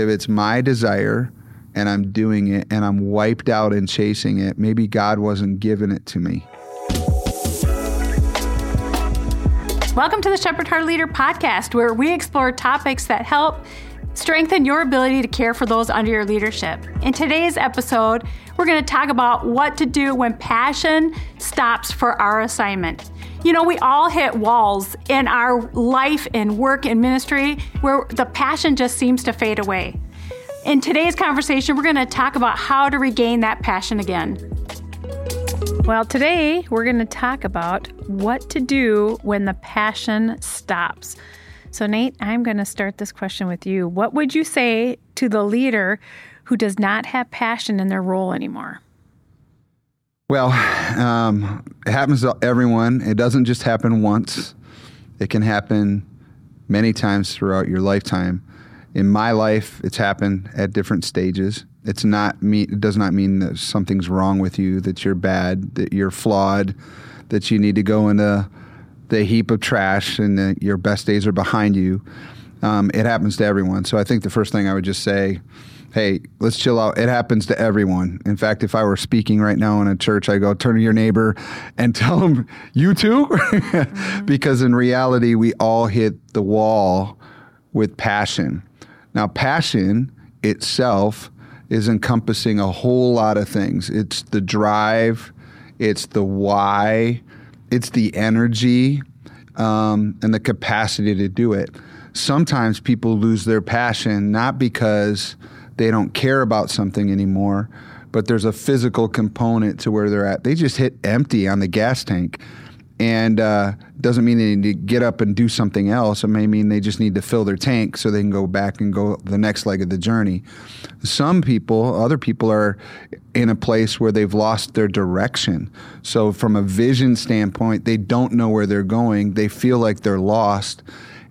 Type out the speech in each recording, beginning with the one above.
if it's my desire and I'm doing it and I'm wiped out and chasing it, maybe God wasn't giving it to me. Welcome to the Shepherd Heart Leader podcast, where we explore topics that help strengthen your ability to care for those under your leadership. In today's episode, we're going to talk about what to do when passion stops for our assignment. You know, we all hit walls in our life and work and ministry where the passion just seems to fade away. In today's conversation, we're going to talk about how to regain that passion again. Well, today we're going to talk about what to do when the passion stops. So, Nate, I'm going to start this question with you. What would you say to the leader who does not have passion in their role anymore? Well, um, it happens to everyone. It doesn't just happen once, it can happen many times throughout your lifetime. In my life, it's happened at different stages. It's not me. It does not mean that something's wrong with you, that you're bad, that you're flawed, that you need to go into the heap of trash and that your best days are behind you. Um, it happens to everyone. So I think the first thing I would just say hey, let's chill out. It happens to everyone. In fact, if I were speaking right now in a church, I go turn to your neighbor and tell them, you too? mm-hmm. Because in reality, we all hit the wall with passion. Now, passion itself is encompassing a whole lot of things. It's the drive, it's the why, it's the energy, um, and the capacity to do it. Sometimes people lose their passion not because they don't care about something anymore, but there's a physical component to where they're at. They just hit empty on the gas tank. And uh, doesn't mean they need to get up and do something else. It may mean they just need to fill their tank so they can go back and go the next leg of the journey. Some people, other people, are in a place where they've lost their direction. So, from a vision standpoint, they don't know where they're going. They feel like they're lost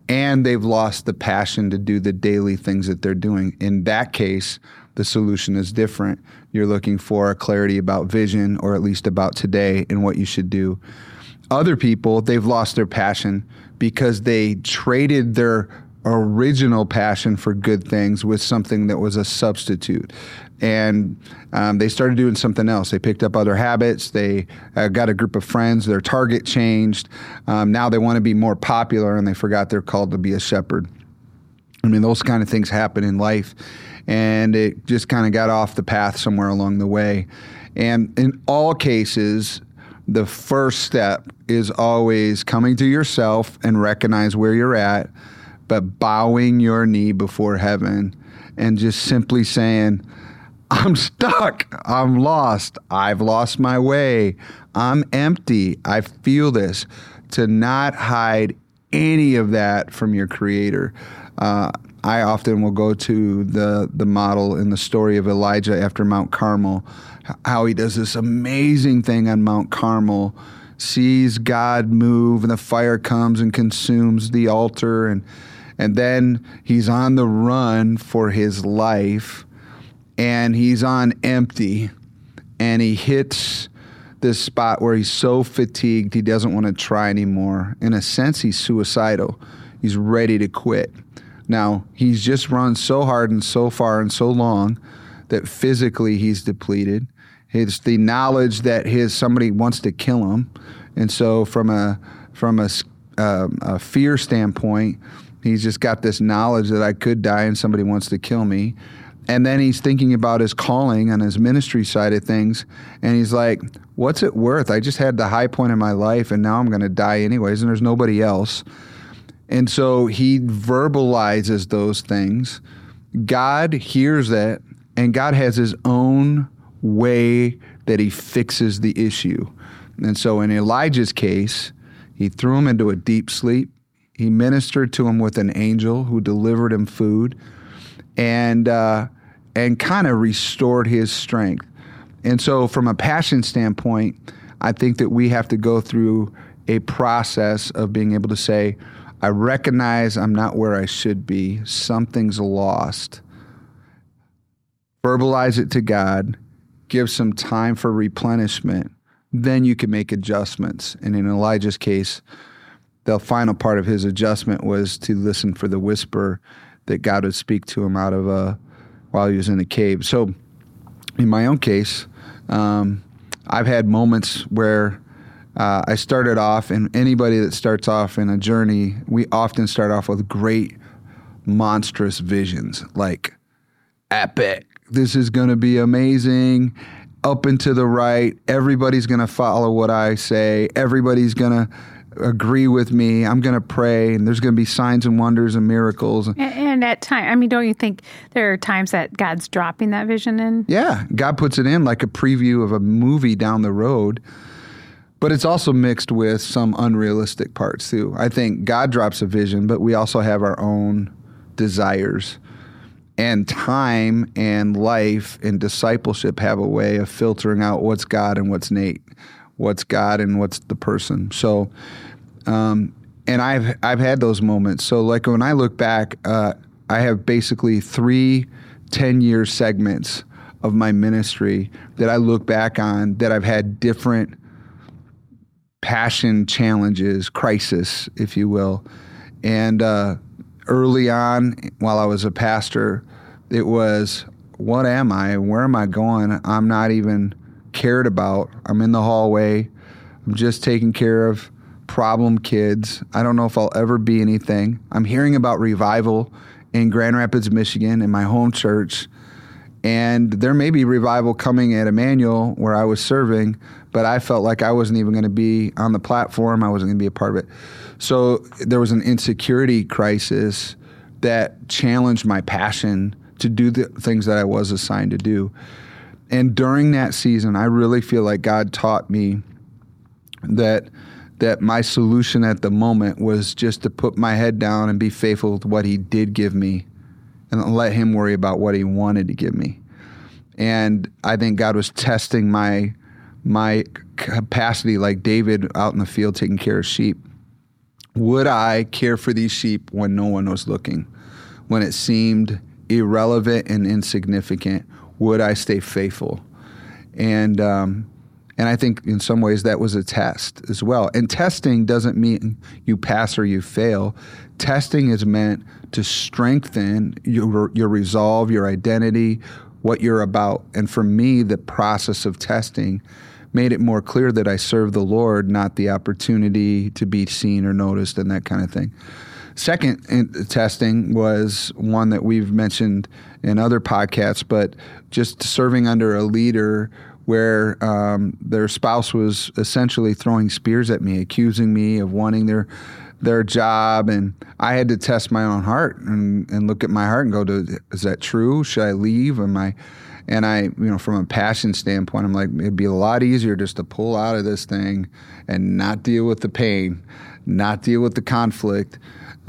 and they've lost the passion to do the daily things that they're doing. In that case, the solution is different. You're looking for a clarity about vision or at least about today and what you should do. Other people, they've lost their passion because they traded their original passion for good things with something that was a substitute. And um, they started doing something else. They picked up other habits. They uh, got a group of friends. Their target changed. Um, now they want to be more popular and they forgot they're called to be a shepherd. I mean, those kind of things happen in life. And it just kind of got off the path somewhere along the way. And in all cases, the first step is always coming to yourself and recognize where you're at but bowing your knee before heaven and just simply saying, I'm stuck. I'm lost. I've lost my way. I'm empty. I feel this. To not hide any of that from your creator. Uh, I often will go to the the model in the story of Elijah after Mount Carmel, how he does this amazing thing on Mount Carmel, sees God move, and the fire comes and consumes the altar, and and then he's on the run for his life and he's on empty and he hits this spot where he's so fatigued he doesn't want to try anymore. In a sense, he's suicidal. He's ready to quit. Now, he's just run so hard and so far and so long that physically he's depleted. It's the knowledge that his somebody wants to kill him, and so from a from a, uh, a fear standpoint, He's just got this knowledge that I could die and somebody wants to kill me. And then he's thinking about his calling and his ministry side of things. And he's like, what's it worth? I just had the high point in my life and now I'm going to die anyways, and there's nobody else. And so he verbalizes those things. God hears that, and God has his own way that he fixes the issue. And so in Elijah's case, he threw him into a deep sleep. He ministered to him with an angel who delivered him food and uh, and kind of restored his strength. And so, from a passion standpoint, I think that we have to go through a process of being able to say, I recognize I'm not where I should be. Something's lost. Verbalize it to God, give some time for replenishment. Then you can make adjustments. And in Elijah's case, the final part of his adjustment was to listen for the whisper that God would speak to him out of a while he was in the cave. So, in my own case, um, I've had moments where uh, I started off, and anybody that starts off in a journey, we often start off with great, monstrous visions like epic. This is going to be amazing. Up and to the right. Everybody's going to follow what I say. Everybody's going to agree with me. I'm going to pray, and there's going to be signs and wonders and miracles. And, and at time, I mean, don't you think there are times that God's dropping that vision in? Yeah, God puts it in like a preview of a movie down the road. But it's also mixed with some unrealistic parts too. I think God drops a vision, but we also have our own desires. And time and life and discipleship have a way of filtering out what's God and what's Nate, what's God and what's the person. So, um, and I've I've had those moments. So, like when I look back, uh, I have basically three 10 year segments of my ministry that I look back on that I've had different passion challenges, crisis, if you will. And uh, early on, while I was a pastor, it was, what am I? Where am I going? I'm not even cared about. I'm in the hallway. I'm just taking care of problem kids. I don't know if I'll ever be anything. I'm hearing about revival in Grand Rapids, Michigan, in my home church. And there may be revival coming at Emmanuel where I was serving, but I felt like I wasn't even going to be on the platform. I wasn't going to be a part of it. So there was an insecurity crisis that challenged my passion to do the things that I was assigned to do. And during that season, I really feel like God taught me that that my solution at the moment was just to put my head down and be faithful with what he did give me and let him worry about what he wanted to give me. And I think God was testing my my capacity like David out in the field taking care of sheep. Would I care for these sheep when no one was looking? When it seemed irrelevant and insignificant, would I stay faithful? And um, and I think in some ways that was a test as well. And testing doesn't mean you pass or you fail. Testing is meant to strengthen your your resolve, your identity, what you're about. And for me, the process of testing made it more clear that I serve the Lord, not the opportunity to be seen or noticed and that kind of thing. Second testing was one that we've mentioned in other podcasts, but just serving under a leader where um, their spouse was essentially throwing spears at me, accusing me of wanting their their job, and I had to test my own heart and, and look at my heart and go, to, "Is that true? Should I leave? Am I?" And I, you know, from a passion standpoint, I'm like, it'd be a lot easier just to pull out of this thing and not deal with the pain, not deal with the conflict.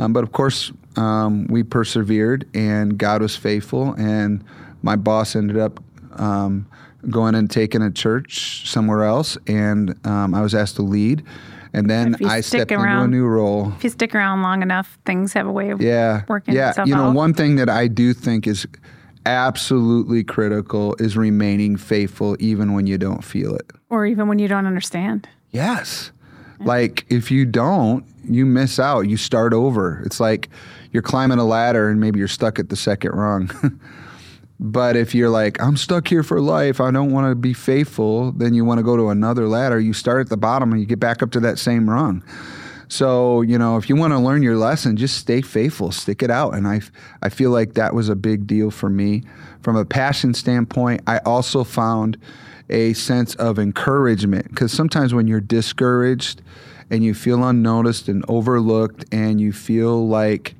Um, but of course, um, we persevered, and God was faithful, and my boss ended up. Um, going and taking a church somewhere else, and um, I was asked to lead. And then I stepped around, into a new role. If you stick around long enough, things have a way of yeah, working. Yeah, you know, out. one thing that I do think is absolutely critical is remaining faithful even when you don't feel it, or even when you don't understand. Yes, Mm-hmm. like if you don't, you miss out. You start over. It's like you're climbing a ladder and maybe you're stuck at the second rung. But if you're like, I'm stuck here for life, I don't want to be faithful, then you want to go to another ladder. You start at the bottom and you get back up to that same rung. So, you know, if you want to learn your lesson, just stay faithful, stick it out. And I, I feel like that was a big deal for me. From a passion standpoint, I also found a sense of encouragement because sometimes when you're discouraged and you feel unnoticed and overlooked and you feel like,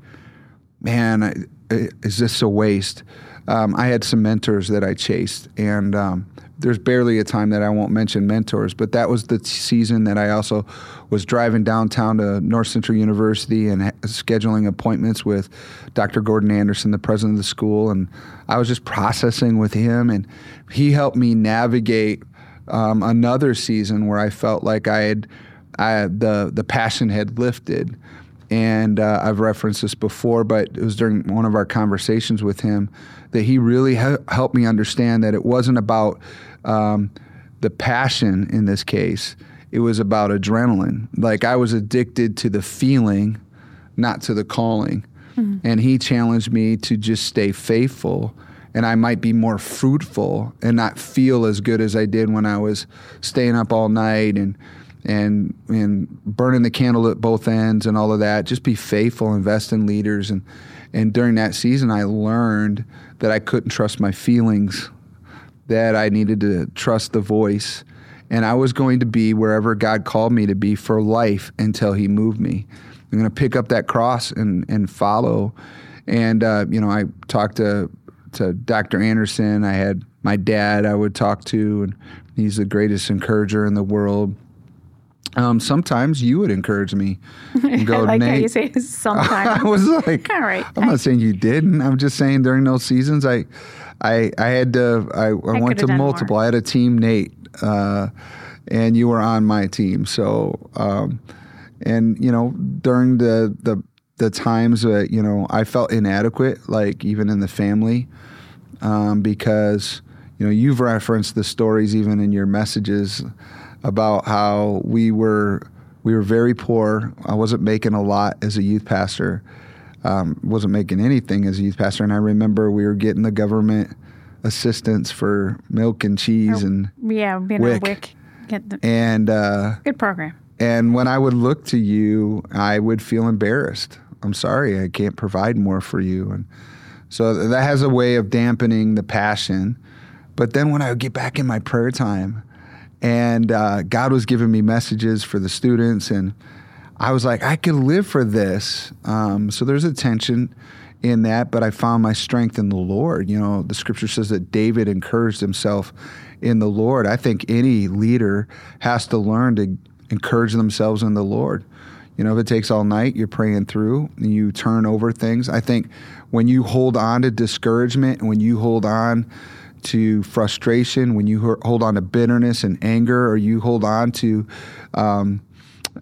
man, is this a waste? Um, I had some mentors that I chased, and um, there's barely a time that I won't mention mentors, but that was the season that I also was driving downtown to North Central University and ha- scheduling appointments with Dr. Gordon Anderson, the president of the school, and I was just processing with him, and he helped me navigate um, another season where I felt like I had I, the the passion had lifted and uh, I've referenced this before, but it was during one of our conversations with him that he really ha- helped me understand that it wasn't about um, the passion in this case, it was about adrenaline. Like I was addicted to the feeling, not to the calling. Mm-hmm. And he challenged me to just stay faithful and I might be more fruitful and not feel as good as I did when I was staying up all night and and and burning the candle at both ends and all of that. Just be faithful, invest in leaders and and during that season I learned that I couldn't trust my feelings, that I needed to trust the voice. And I was going to be wherever God called me to be for life until He moved me. I'm going to pick up that cross and, and follow. And, uh, you know, I talked to to Dr. Anderson. I had my dad I would talk to, and he's the greatest encourager in the world. Um, sometimes you would encourage me. And go, I like Nate. how you say sometimes. I was like, all right. I'm not saying you didn't. I'm just saying during those seasons, I, I, I had to. I, I, I went to multiple. More. I had a team, Nate, uh, and you were on my team. So, um, and you know, during the the the times that you know I felt inadequate, like even in the family, um, because you know you've referenced the stories even in your messages about how we were we were very poor. I wasn't making a lot as a youth pastor. Um, wasn't making anything as a youth pastor, and I remember we were getting the government assistance for milk and cheese oh, and yeah, being WIC. WIC. Get the, and uh, good program. And when I would look to you, I would feel embarrassed. I'm sorry, I can't provide more for you. And so that has a way of dampening the passion. But then when I would get back in my prayer time, and uh, God was giving me messages for the students, and I was like, I could live for this. Um, so there's a tension in that, but I found my strength in the Lord. You know, the scripture says that David encouraged himself in the Lord. I think any leader has to learn to encourage themselves in the Lord. You know, if it takes all night, you're praying through and you turn over things. I think when you hold on to discouragement and when you hold on to frustration, when you hold on to bitterness and anger, or you hold on to um,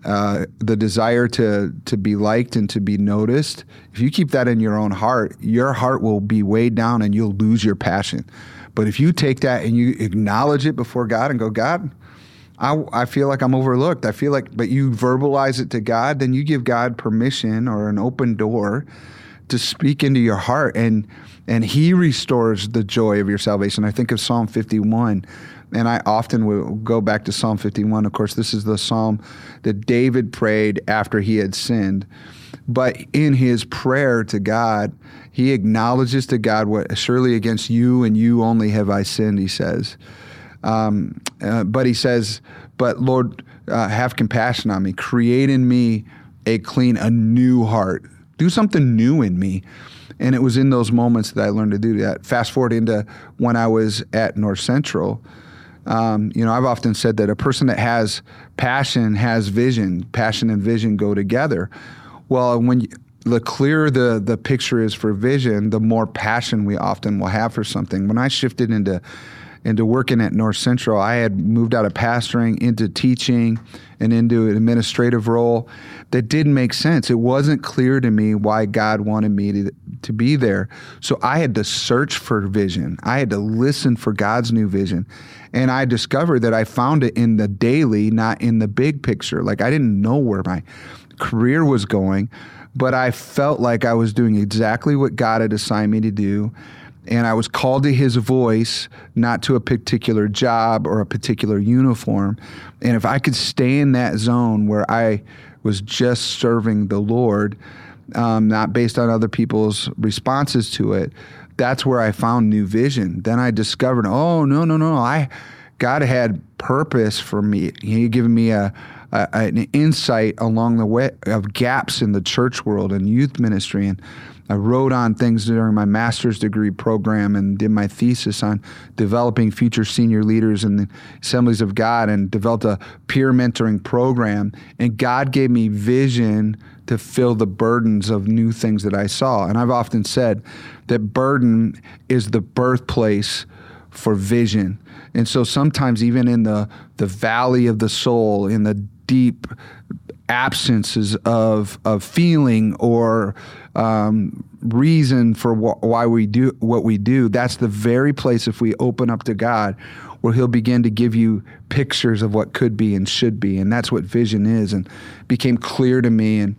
uh, the desire to to be liked and to be noticed, if you keep that in your own heart, your heart will be weighed down and you'll lose your passion. But if you take that and you acknowledge it before God and go, God, I, I feel like I'm overlooked. I feel like, but you verbalize it to God, then you give God permission or an open door to speak into your heart, and and He restores the joy of your salvation. I think of Psalm 51, and I often will go back to Psalm 51. Of course, this is the psalm that David prayed after he had sinned, but in his prayer to God, he acknowledges to God what surely against you and you only have I sinned. He says. Um, uh, but he says, But Lord, uh, have compassion on me. Create in me a clean, a new heart. Do something new in me. And it was in those moments that I learned to do that. Fast forward into when I was at North Central. Um, you know, I've often said that a person that has passion has vision. Passion and vision go together. Well, when you, the clearer the the picture is for vision, the more passion we often will have for something. When I shifted into into working at North Central, I had moved out of pastoring into teaching and into an administrative role that didn't make sense. It wasn't clear to me why God wanted me to, to be there. So I had to search for vision. I had to listen for God's new vision. And I discovered that I found it in the daily, not in the big picture. Like I didn't know where my career was going, but I felt like I was doing exactly what God had assigned me to do and I was called to his voice, not to a particular job or a particular uniform. And if I could stay in that zone where I was just serving the Lord, um, not based on other people's responses to it, that's where I found new vision. Then I discovered, oh no, no, no, I God had purpose for me. He had given me a, an insight along the way of gaps in the church world and youth ministry and I wrote on things during my master's degree program and did my thesis on developing future senior leaders in the assemblies of God and developed a peer mentoring program. And God gave me vision to fill the burdens of new things that I saw. And I've often said that burden is the birthplace for vision. And so sometimes even in the the valley of the soul, in the deep absences of of feeling or um, reason for wh- why we do what we do, that's the very place if we open up to God where he'll begin to give you pictures of what could be and should be and that's what vision is and became clear to me and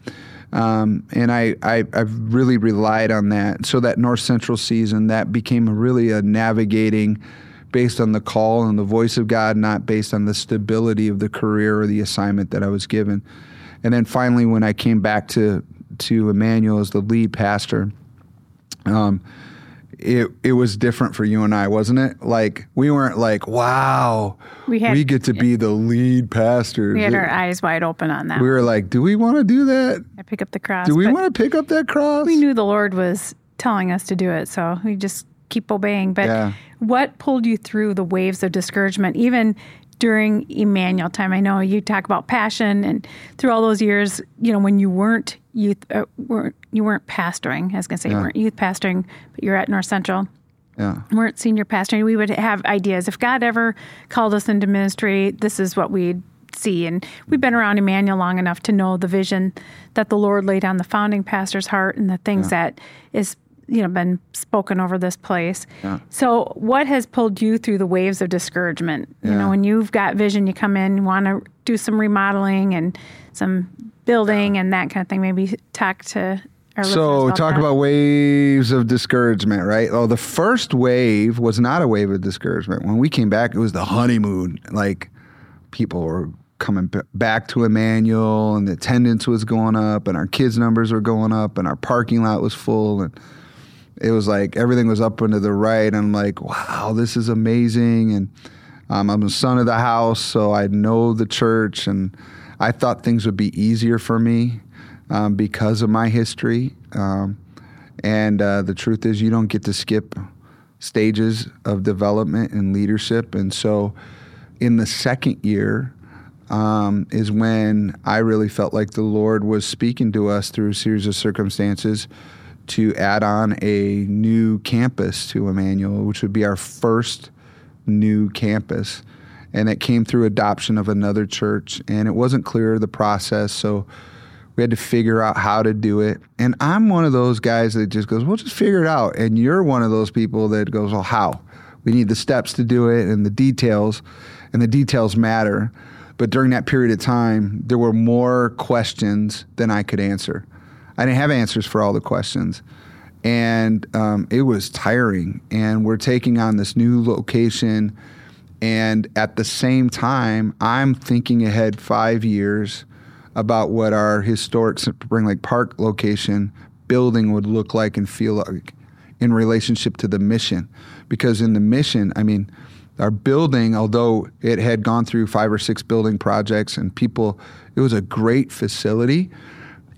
Um, and I, I, I've really relied on that. So that North Central season, that became really a navigating based on the call and the voice of God, not based on the stability of the career or the assignment that I was given. And then finally, when I came back to to Emmanuel as the lead pastor, um, it it was different for you and I, wasn't it? Like we weren't like, wow, We had- we get to be the lead pastor. We had our eyes wide open on that. We were like, do we want to do that? I pick up the cross. Do we want to pick up that cross? We knew the Lord was telling us to do it, so we just keep obeying. But Yeah. what pulled you through the waves of discouragement, even during Emmanuel time? I know you talk about passion, and through all those years, you know, when you weren't youth, uh, weren't you weren't pastoring. I was going to say you weren't youth pastoring, but you're at North Central. Yeah. weren't senior pastoring, we would have ideas. If God ever called us into ministry, this is what we'd see. And we've been around Emmanuel long enough to know the vision that the Lord laid on the founding pastor's heart and the things that is you know been spoken over this place. Yeah. So what has pulled you through the waves of discouragement? You know, when you've got vision, you come in, you want to do some remodeling and some building and that kind of thing. Maybe talk to So talk that. about waves of discouragement, right? Oh, the first wave was not a wave of discouragement. When we came back, it was the honeymoon. Like people were coming b- back to Emmanuel, and the attendance was going up, and our kids' numbers were going up, and our parking lot was full, and it was like everything was up and to the right. And I'm like, wow, this is amazing. And um, I'm a son of the house, so I know the church, and I thought things would be easier for me um, because of my history. Um, and uh, the truth is, you don't get to skip stages of development and leadership. And so, in the second year, um, is when I really felt like the Lord was speaking to us through a series of circumstances to add on a new campus to Emmanuel, which would be our first new campus. And it came through adoption of another church, and it wasn't clear the process. So we had to figure out how to do it. And I'm one of those guys that just goes, we'll just figure it out. And you're one of those people that goes, well, how? We need the steps to do it and the details, and the details matter. But during that period of time, there were more questions than I could answer. I didn't have answers for all the questions. And um, it was tiring. And we're taking on this new location. And at the same time, I'm thinking ahead five years about what our historic Spring Lake Park location building would look like and feel like in relationship to the mission. Because in the mission, I mean, our building, although it had gone through five or six building projects and people, it was a great facility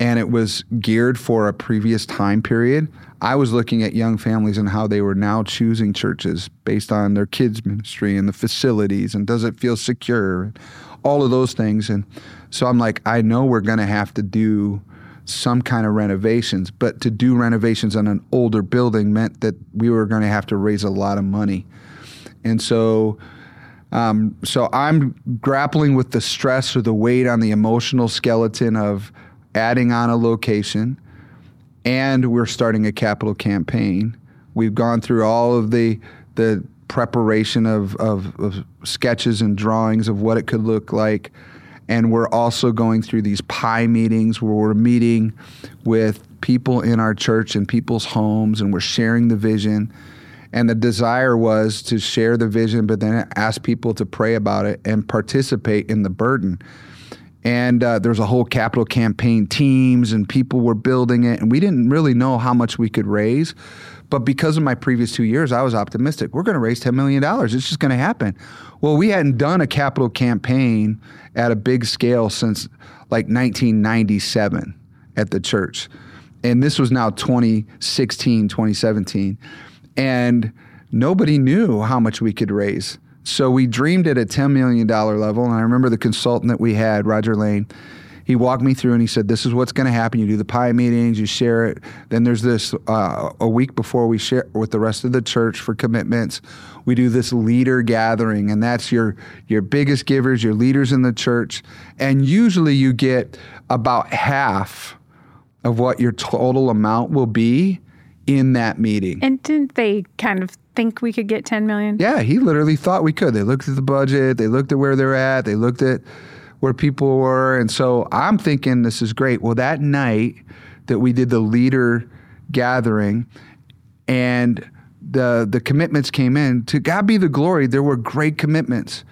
and it was geared for a previous time period. I was looking at young families and how they were now choosing churches based on their kids' ministry and the facilities and does it feel secure, all of those things. And so I'm like, I know we're going to have to do some kind of renovations, but to do renovations on an older building meant that we were going to have to raise a lot of money. And so, um, so I'm grappling with the stress or the weight on the emotional skeleton of adding on a location, and we're starting a capital campaign. We've gone through all of the the preparation of, of, of sketches and drawings of what it could look like. And we're also going through these pie meetings where we're meeting with people in our church and people's homes and we're sharing the vision. And the desire was to share the vision, but then ask people to pray about it and participate in the burden. And uh, there's a whole capital campaign teams, and people were building it. And we didn't really know how much we could raise. But because of my previous two years, I was optimistic. We're going to raise $10 million. It's just going to happen. Well, we hadn't done a capital campaign at a big scale since like 1997 at the church. And this was now 2016, 2017. And nobody knew how much we could raise. So we dreamed at a $10 million level. And I remember the consultant that we had, Roger Lane, he walked me through and he said, This is what's going to happen. You do the pie meetings, you share it. Then there's this uh, a week before we share with the rest of the church for commitments. We do this leader gathering, and that's your, your biggest givers, your leaders in the church. And usually you get about half of what your total amount will be in that meeting. And didn't they kind of think we could get 10 million? Yeah, he literally thought we could. They looked at the budget, they looked at where they're at, they looked at where people were. And so I'm thinking this is great. Well, that night that we did the leader gathering and the the commitments came in, to God be the glory, there were great commitments.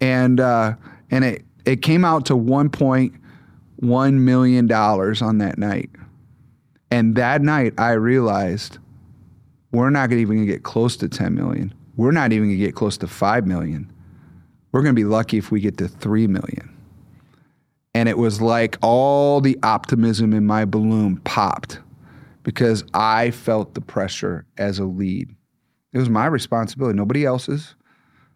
And uh, and it it came out to 1.1 million dollars on that night. And that night I realized we're not even going to get close to 10 million. We're not even going to get close to 5 million. We're going to be lucky if we get to 3 million. And it was like all the optimism in my balloon popped because I felt the pressure as a lead. It was my responsibility, nobody else's.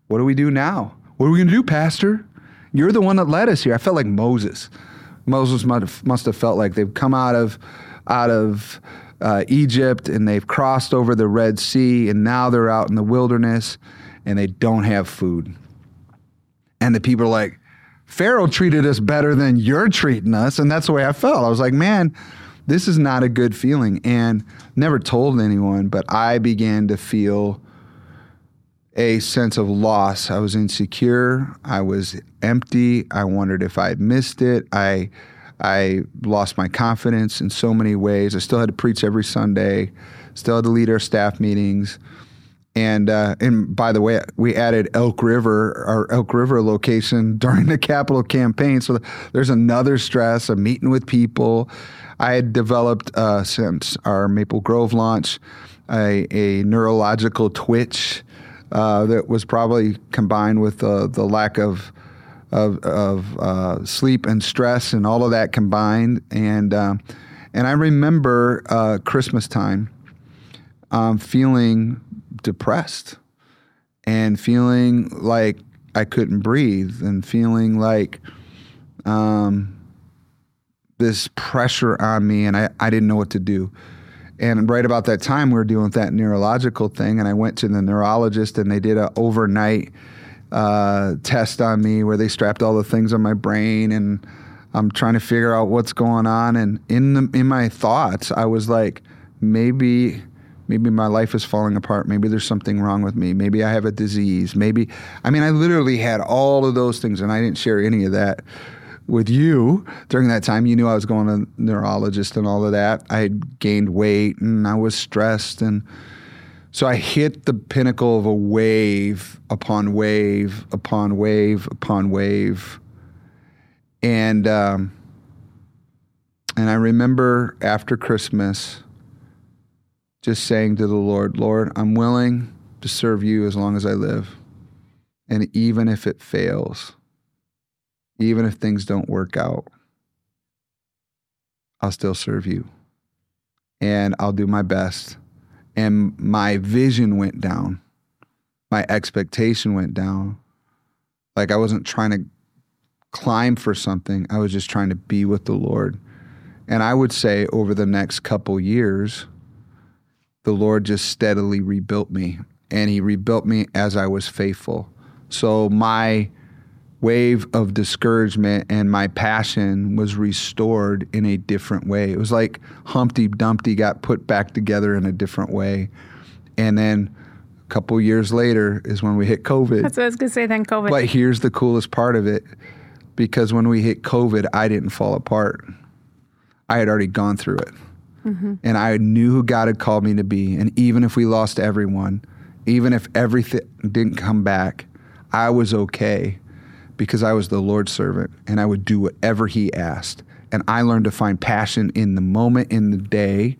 What do we do now? What are we going to do, Pastor? You're the one that led us here. I felt like Moses. Moses must have, must have felt like they've come out of out of uh, Egypt and they've crossed over the Red Sea and now they're out in the wilderness and they don't have food. And the people are like, Pharaoh treated us better than you're treating us. And that's the way I felt. I was like, man, this is not a good feeling. And never told anyone, but I began to feel a sense of loss. I was insecure. I was empty. I wondered if I had missed it. I I lost my confidence in so many ways. I still had to preach every Sunday, still had to lead our staff meetings. And uh, and by the way, we added Elk River, our Elk River location during the capital campaign. So there's another stress of meeting with people. I had developed uh, since our Maple Grove launch a, a neurological twitch uh, that was probably combined with uh, the lack of of, of uh, sleep and stress and all of that combined. And uh, and I remember uh, Christmas time um, feeling depressed and feeling like I couldn't breathe and feeling like um, this pressure on me and I, I didn't know what to do. And right about that time, we were dealing with that neurological thing. And I went to the neurologist and they did an overnight uh, test on me where they strapped all the things on my brain. And I'm trying to figure out what's going on. And in, the, in my thoughts, I was like, maybe maybe my life is falling apart maybe there's something wrong with me maybe i have a disease maybe i mean i literally had all of those things and i didn't share any of that with you during that time. You knew I was going to neurologist and all of that. I had gained weight and I was stressed and so I hit the pinnacle of a wave upon wave upon wave upon wave. And um, and I remember after Christmas just saying to the Lord, Lord, I'm willing to serve you as long as I live. And even if it fails, even if things don't work out, I'll still serve you. And I'll do my best. And my vision went down. My expectation went down. Like I wasn't trying to climb for something, I was just trying to be with the Lord. And I would say over the next couple years, the Lord just steadily rebuilt me. And He rebuilt me as I was faithful. So my wave of discouragement and my passion was restored in a different way. It was like Humpty Dumpty got put back together in a different way. And then a couple years later is when we hit COVID. That's what I was going to say, then COVID. But here's the coolest part of it because when we hit COVID, I didn't fall apart. I had already gone through it. Mm-hmm. And I knew who God had called me to be. And even if we lost everyone, even if everything didn't come back, I was okay because I was the Lord's servant and I would do whatever He asked. And I learned to find passion in the moment, in the day,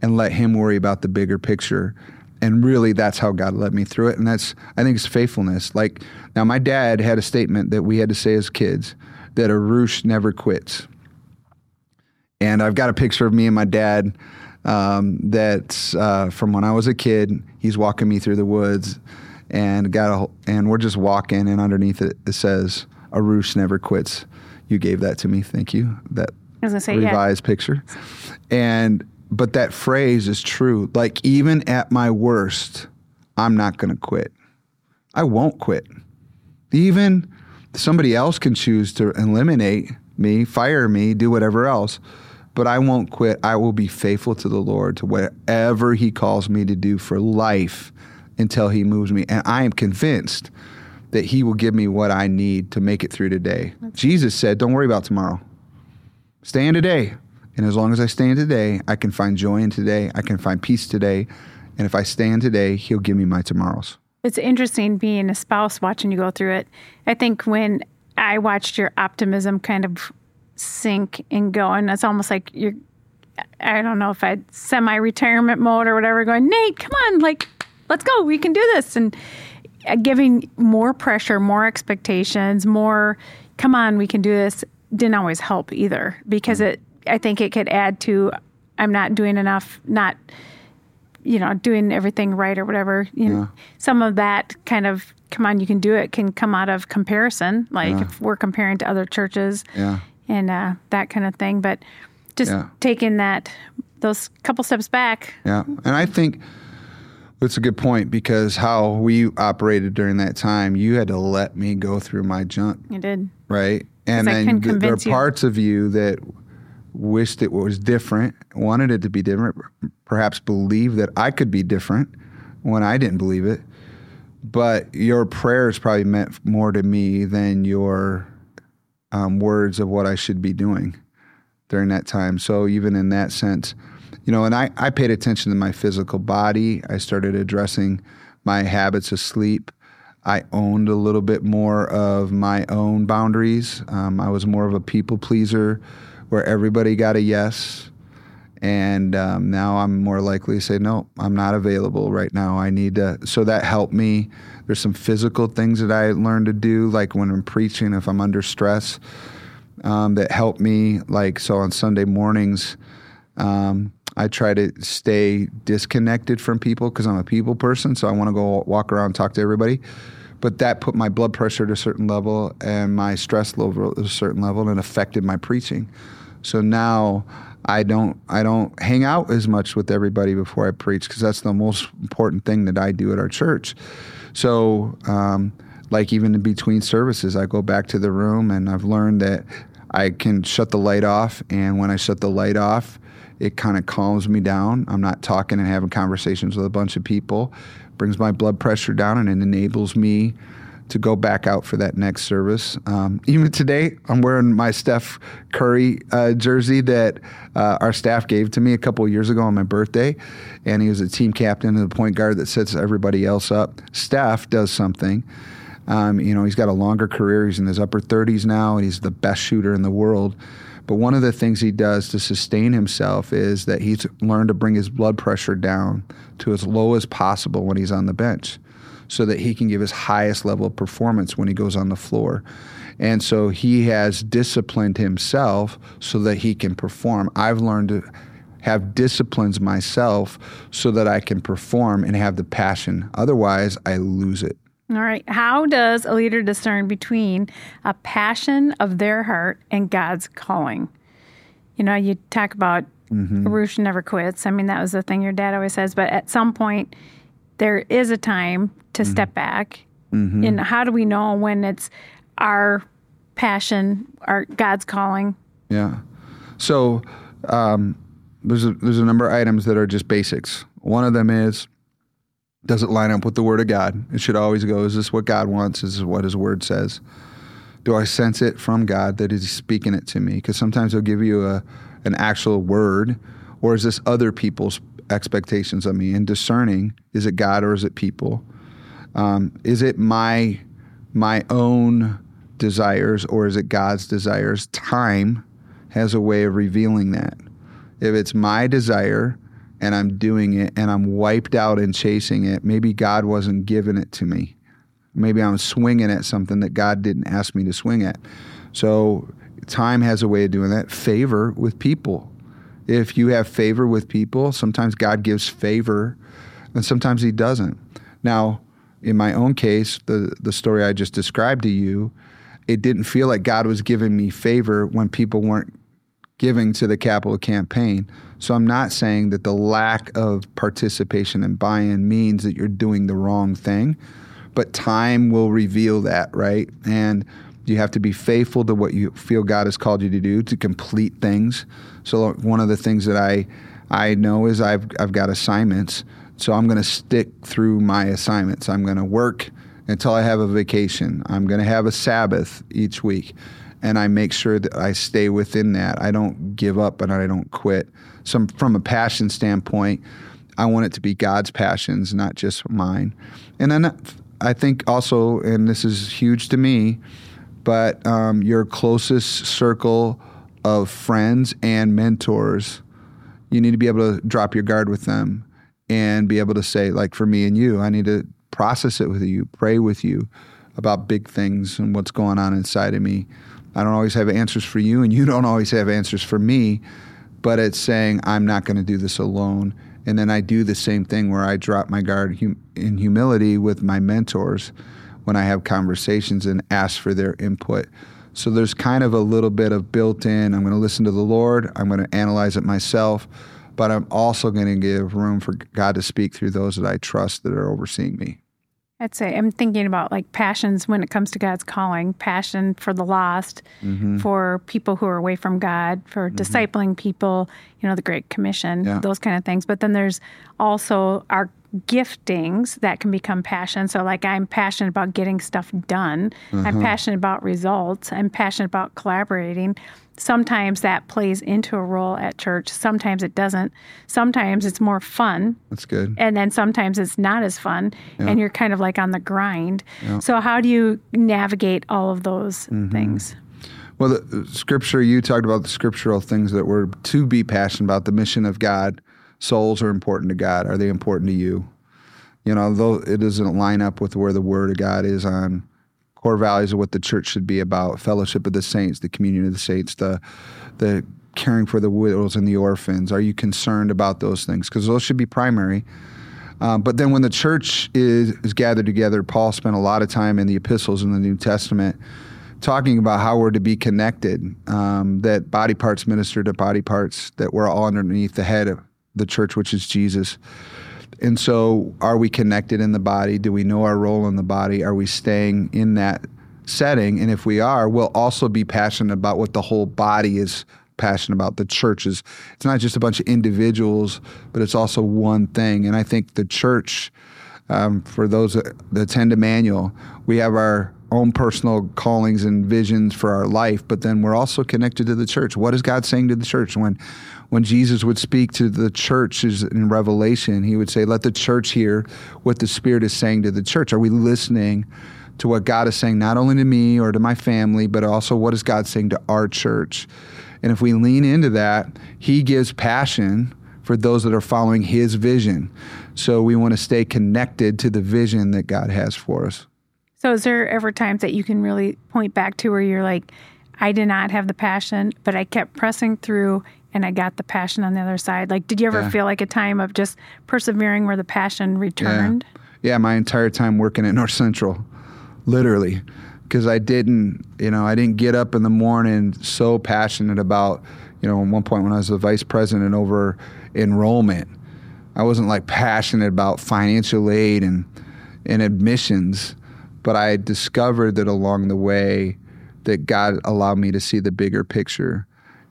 and let Him worry about the bigger picture. And really, that's how God led me through it. And that's, I think, it's faithfulness. Like, now my dad had a statement that we had to say as kids that a Ruch never quits. And I've got a picture of me and my dad um, that's uh, from when I was a kid. He's walking me through the woods and got a, and we're just walking, and underneath it it says, "A Ruch never quits." You gave that to me, thank you. That say, revised yeah. picture, and but that phrase is true. Like even at my worst, I'm not going to quit. I won't quit. Even somebody else can choose to eliminate me, fire me, do whatever else, but I won't quit. I will be faithful to the Lord to whatever He calls me to do for life until he moves me. And I am convinced that He will give me what I need to make it through today. Jesus said, Don't worry about tomorrow. Stay in today. And as long as I stay in today, I can find joy in today. I can find peace today. And if I stay in today, He'll give me my tomorrows. It's interesting being a spouse watching you go through it. I think when I watched your optimism kind of sink and go, and it's almost like you're, I don't know if I semi retirement mode or whatever, going, Nate, come on, like, let's go, we can do this. And uh, giving more pressure, more expectations, more, come on, we can do this, didn't always help either because it, I think it could add to, I'm not doing enough, not, you know, doing everything right or whatever. You know, some of that kind of, come on, you can do it, can come out of comparison. Like Yeah. if we're comparing to other churches Yeah. and uh, that kind of thing. But just Yeah. taking that, those couple steps back. Yeah. And I think that's a good point because how we operated during that time, you had to let me go through my junk, You did. right? And then th- there are convince you. parts of you that wished it was different, wanted it to be different, perhaps believed that I could be different when I didn't believe it. But your prayers probably meant more to me than your um, words of what I should be doing during that time. So even in that sense, you know, and I, I paid attention to my physical body. I started addressing my habits of sleep. I owned a little bit more of my own boundaries. Um, I was more of a people pleaser where everybody got a yes. And um, now I'm more likely to say, no, I'm not available right now. I need to. So that helped me. There's some physical things that I learned to do, like when I'm preaching, if I'm under stress, um, that helped me. Like, so on Sunday mornings, um, I try to stay disconnected from people because I'm a people person. So I want to go walk around, talk to everybody. But that put my blood pressure to a certain level and my stress level to a certain level and affected my preaching. So now I don't I don't hang out as much with everybody before I preach because that's the most important thing that I do at our church. So um, like even in between services, I go back to the room and I've learned that I can shut the light off, and when I shut the light off, it kind of calms me down. I'm not talking and having conversations with a bunch of people. Brings my blood pressure down and it enables me to go back out for that next service. Um, even today, I'm wearing my Steph Curry uh, jersey that uh, our staff gave to me a couple years ago on my birthday, and he was a team captain and the point guard that sets everybody else up. Steph does something. Um, you know, he's got a longer career. He's in his upper 30s now, and he's the best shooter in the world. But one of the things he does to sustain himself is that he's learned to bring his blood pressure down to as low as possible when he's on the bench so that he can give his highest level of performance when he goes on the floor. And so he has disciplined himself so that he can perform. I've learned to have disciplines myself so that I can perform and have the passion. Otherwise, I lose it. All right. How does a leader discern between a passion of their heart and God's calling? You know, you talk about Mm-hmm. a never quits. I mean, that was the thing your dad always says. But at some point, there is a time to Mm-hmm. step back. And how do we know when it's our passion, our God's calling? Yeah. So um, there's a, there's a number of items that are just basics. One of them is does it line up with the Word of God? It should always go. Is this what God wants? Is this what His Word says? Do I sense it from God that He's speaking it to me? Because sometimes He'll give you a an actual word, or is this other people's expectations of me? And discerning is it God or is it people? Um, is it my my own desires or is it God's desires? Time has a way of revealing that. If it's my desire and I'm doing it and I'm wiped out and chasing it, maybe God wasn't giving it to me. Maybe I'm swinging at something that God didn't ask me to swing at. So time has a way of doing that. Favor with people. If you have favor with people, sometimes God gives favor and sometimes he doesn't. Now, in my own case, the, the story I just described to you, it didn't feel like God was giving me favor when people weren't giving to the capital campaign. So I'm not saying that the lack of participation and buy in means that you're doing the wrong thing, but time will reveal that, right? And you have to be faithful to what you feel God has called you to do to complete things. So one of the things that I I know is I've I've got assignments, so I'm going to stick through my assignments. I'm going to work until I have a vacation. I'm going to have a Sabbath each week. And I make sure that I stay within that. I don't give up and I don't quit. So, from a passion standpoint, I want it to be God's passions, not just mine. And then I think also, and this is huge to me, but um, your closest circle of friends and mentors, you need to be able to drop your guard with them and be able to say, like for me and you, I need to process it with you, pray with you about big things and what's going on inside of me. I don't always have answers for you, and you don't always have answers for me, but it's saying, I'm not going to do this alone. And then I do the same thing where I drop my guard hum- in humility with my mentors when I have conversations and ask for their input. So there's kind of a little bit of built in, I'm going to listen to the Lord, I'm going to analyze it myself, but I'm also going to give room for God to speak through those that I trust that are overseeing me. I'd say I'm thinking about like passions when it comes to God's calling, passion for the lost, mm-hmm. for people who are away from God, for mm-hmm. discipling people, you know, the Great Commission, yeah. those kind of things. But then there's also our giftings that can become passion. So, like, I'm passionate about getting stuff done. I'm uh-huh. passionate about results. I'm passionate about collaborating. Sometimes that plays into a role at church. Sometimes it doesn't. Sometimes it's more fun. That's good. And then sometimes it's not as fun, yeah. and you're kind of like on the grind. Yeah. So, how do you navigate all of those mm-hmm. things? Well, the scripture, you talked about the scriptural things that we're to be passionate about, the mission of God souls are important to God. Are they important to you? You know, though it doesn't line up with where the Word of God is on core values of what the church should be about: fellowship of the saints, the communion of the saints, the the caring for the widows and the orphans. Are you concerned about those things? Because those should be primary. Um, but then when the church is, is gathered together, Paul spent a lot of time in the epistles in the New Testament talking about how we're to be connected, um, that body parts minister to body parts, that we're all underneath the head of the church, which is Jesus. And so, are we connected in the body? Do we know our role in the body? Are we staying in that setting? And if we are, we'll also be passionate about what the whole body is passionate about. The church is, it's not just a bunch of individuals, but it's also one thing. And I think the church, um, for those that attend Emmanuel, we have our own personal callings and visions for our life, but then we're also connected to the church. What is God saying to the church? When when Jesus would speak to the churches in Revelation, he would say, Let the church hear what the Spirit is saying to the church. Are we listening to what God is saying, not only to me or to my family, but also what is God saying to our church? And if we lean into that, he gives passion for those that are following his vision. So we want to stay connected to the vision that God has for us. So, is there ever times that you can really point back to where you're like, I did not have the passion, but I kept pressing through and I got the passion on the other side? Like, did you ever yeah. feel like a time of just persevering where the passion returned? Yeah, yeah my entire time working at North Central, literally. Because I didn't, you know, I didn't get up in the morning so passionate about, you know, at one point when I was the vice president over enrollment, I wasn't like passionate about financial aid and, and admissions but I discovered that along the way that God allowed me to see the bigger picture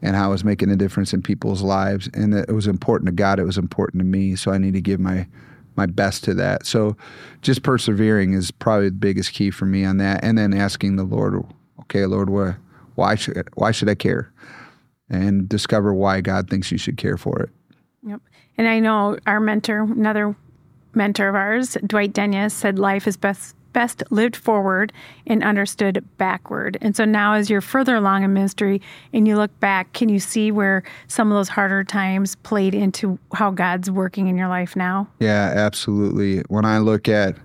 and how I was making a difference in people's lives and that it was important to God, it was important to me. So I need to give my my best to that. So just persevering is probably the biggest key for me on that. And then asking the Lord, okay, Lord, why why should why should I care? And discover why God thinks you should care for it. Yep. And I know our mentor, another mentor of ours, Dwight Denius, said life is best best lived forward and understood backward. And so now, as you're further along in ministry and you look back, can you see where some of those harder times played into how God's working in your life now? Yeah, absolutely. When I look at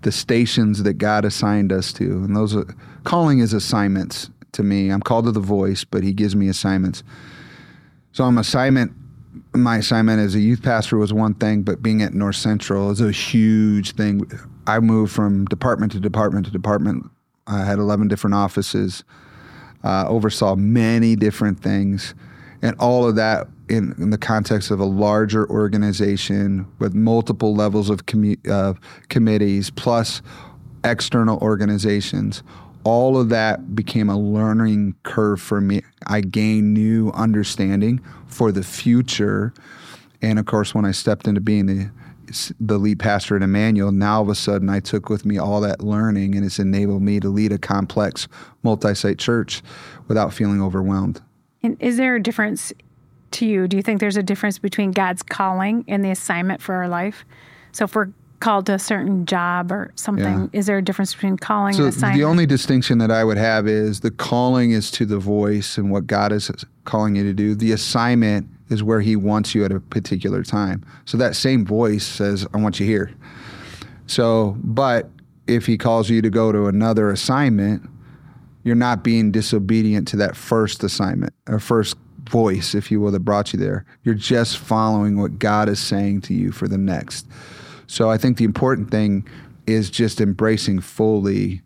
the stations that God assigned us to, and those are, calling is assignments to me. I'm called to the voice, but He gives me assignments. So I'm assignment my assignment as a youth pastor was one thing, but being at North Central is a huge thing. I moved from department to department to department. I had 11 different offices, uh, oversaw many different things, and all of that in, in, the context of a larger organization with multiple levels of commu- uh, committees plus external organizations. All of that became a learning curve for me. I gained new understanding for the future. And of course, when I stepped into being the the lead pastor at Emmanuel, now all of a sudden I took with me all that learning and it's enabled me to lead a complex multi site church without feeling overwhelmed. And is there a difference to you? Do you think there's a difference between God's calling and the assignment for our life? So if we're called to a certain job or something, yeah. is there a difference between calling so and assignment? The only distinction that I would have is the calling is to the voice and what God is calling you to do. The assignment is where he wants you at a particular time. So that same voice says, I want you here. So, but if he calls you to go to another assignment, you're not being disobedient to that first assignment or first voice, if you will, that brought you there. You're just following what God is saying to you for the next. So I think the important thing is just embracing fully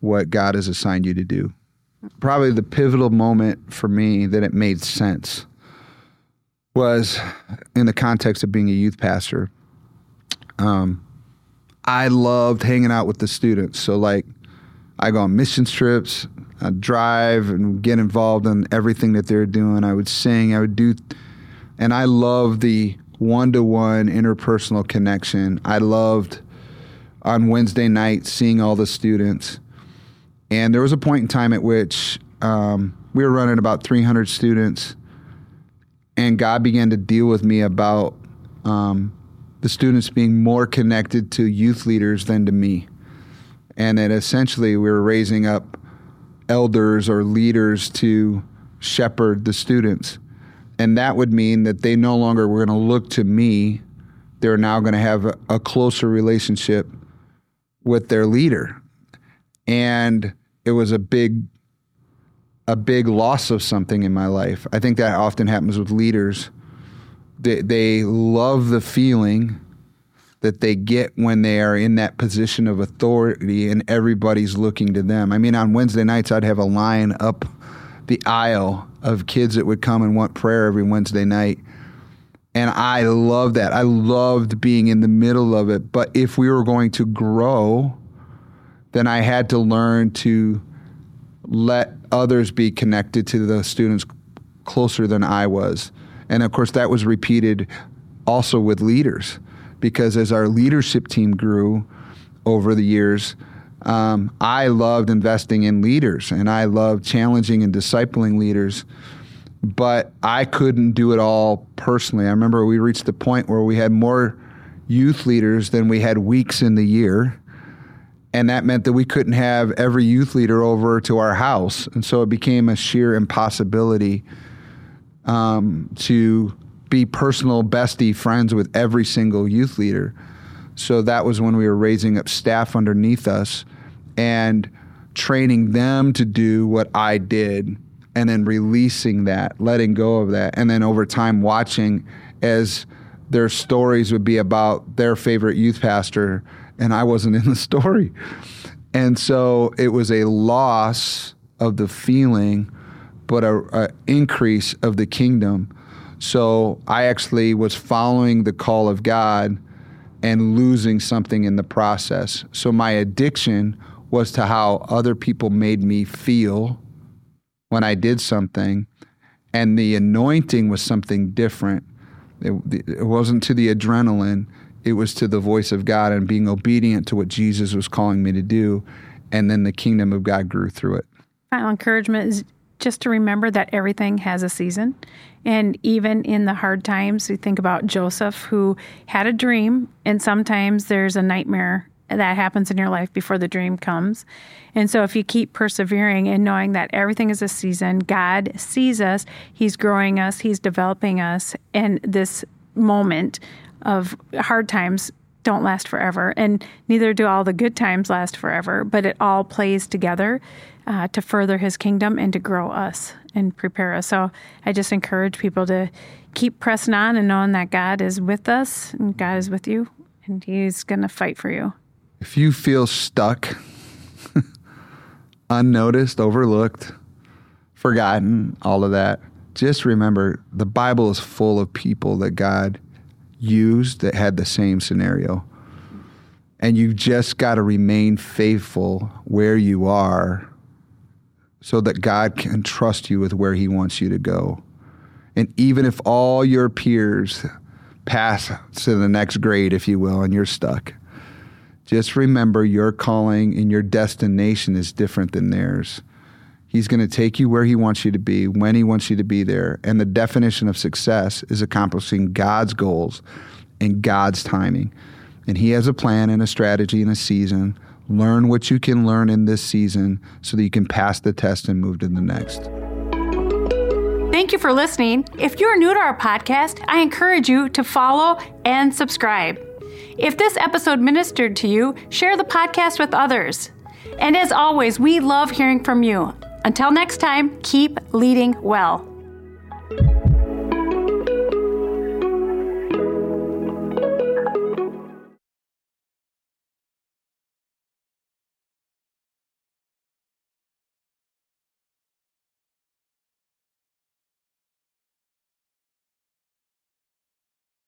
what God has assigned you to do. Probably the pivotal moment for me that it made sense was in the context of being a youth pastor. Um, I loved hanging out with the students. So, like, I go on mission trips, I drive and get involved in everything that they're doing. I would sing, I would do, and I love the one to one interpersonal connection. I loved on Wednesday night seeing all the students. And there was a point in time at which um, we were running about 300 students and God began to deal with me about um, the students being more connected to youth leaders than to me. And that essentially we were raising up elders or leaders to shepherd the students. And that would mean that they no longer were going to look to me. They're now going to have a, a closer relationship with their leader. And it was a big a big loss of something in my life. I think that often happens with leaders. They, they love the feeling that they get when they are in that position of authority and everybody's looking to them. I mean, on Wednesday nights, I'd have a line up the aisle of kids that would come and want prayer every Wednesday night. And I loved that. I loved being in the middle of it. But if we were going to grow, then I had to learn to let others be connected to the students closer than I was. And of course, that was repeated also with leaders, because as our leadership team grew over the years, um, I loved investing in leaders and I loved challenging and discipling leaders, but I couldn't do it all personally. I remember we reached the point where we had more youth leaders than we had weeks in the year and that meant that we couldn't have every youth leader over to our house, and so it became a sheer impossibility um, to be personal bestie friends with every single youth leader. So that was when we were raising up staff underneath us and training them to do what I did, and then releasing that, letting go of that, and then over time watching as their stories would be about their favorite youth pastor and I wasn't in the story. And so it was a loss of the feeling, but a, a, increase of the kingdom. So I actually was following the call of God and losing something in the process. So my addiction was to how other people made me feel when I did something, and the anointing was something different. It, it wasn't to the adrenaline it was to the voice of God and being obedient to what Jesus was calling me to do. And then the kingdom of God grew through it. Final encouragement is just to remember that everything has a season. And even in the hard times, we think about Joseph, who had a dream, and sometimes there's a nightmare that happens in your life before the dream comes. And so, if you keep persevering and knowing that everything is a season, God sees us, He's growing us, He's developing us, and this moment of hard times don't last forever, and neither do all the good times last forever, but it all plays together uh, to further his kingdom and to grow us and prepare us. So I just encourage people to keep pressing on and knowing that God is with us and God is with you and he's going to fight for you. If you feel stuck, unnoticed, overlooked, forgotten, all of that, just remember the Bible is full of people that God used that had the same scenario. And you've just got to remain faithful where you are so that God can trust you with where He wants you to go. And even if all your peers pass to the next grade, if you will, and you're stuck. Just remember your calling and your destination is different than theirs. He's going to take you where He wants you to be, when He wants you to be there. And the definition of success is accomplishing God's goals in God's timing. And He has a plan and a strategy and a season. Learn what you can learn in this season so that you can pass the test and move to the next. Thank you for listening. If you're new to our podcast, I encourage you to follow and subscribe. If this episode ministered to you, share the podcast with others. And as always, we love hearing from you. Until next time, keep leading well.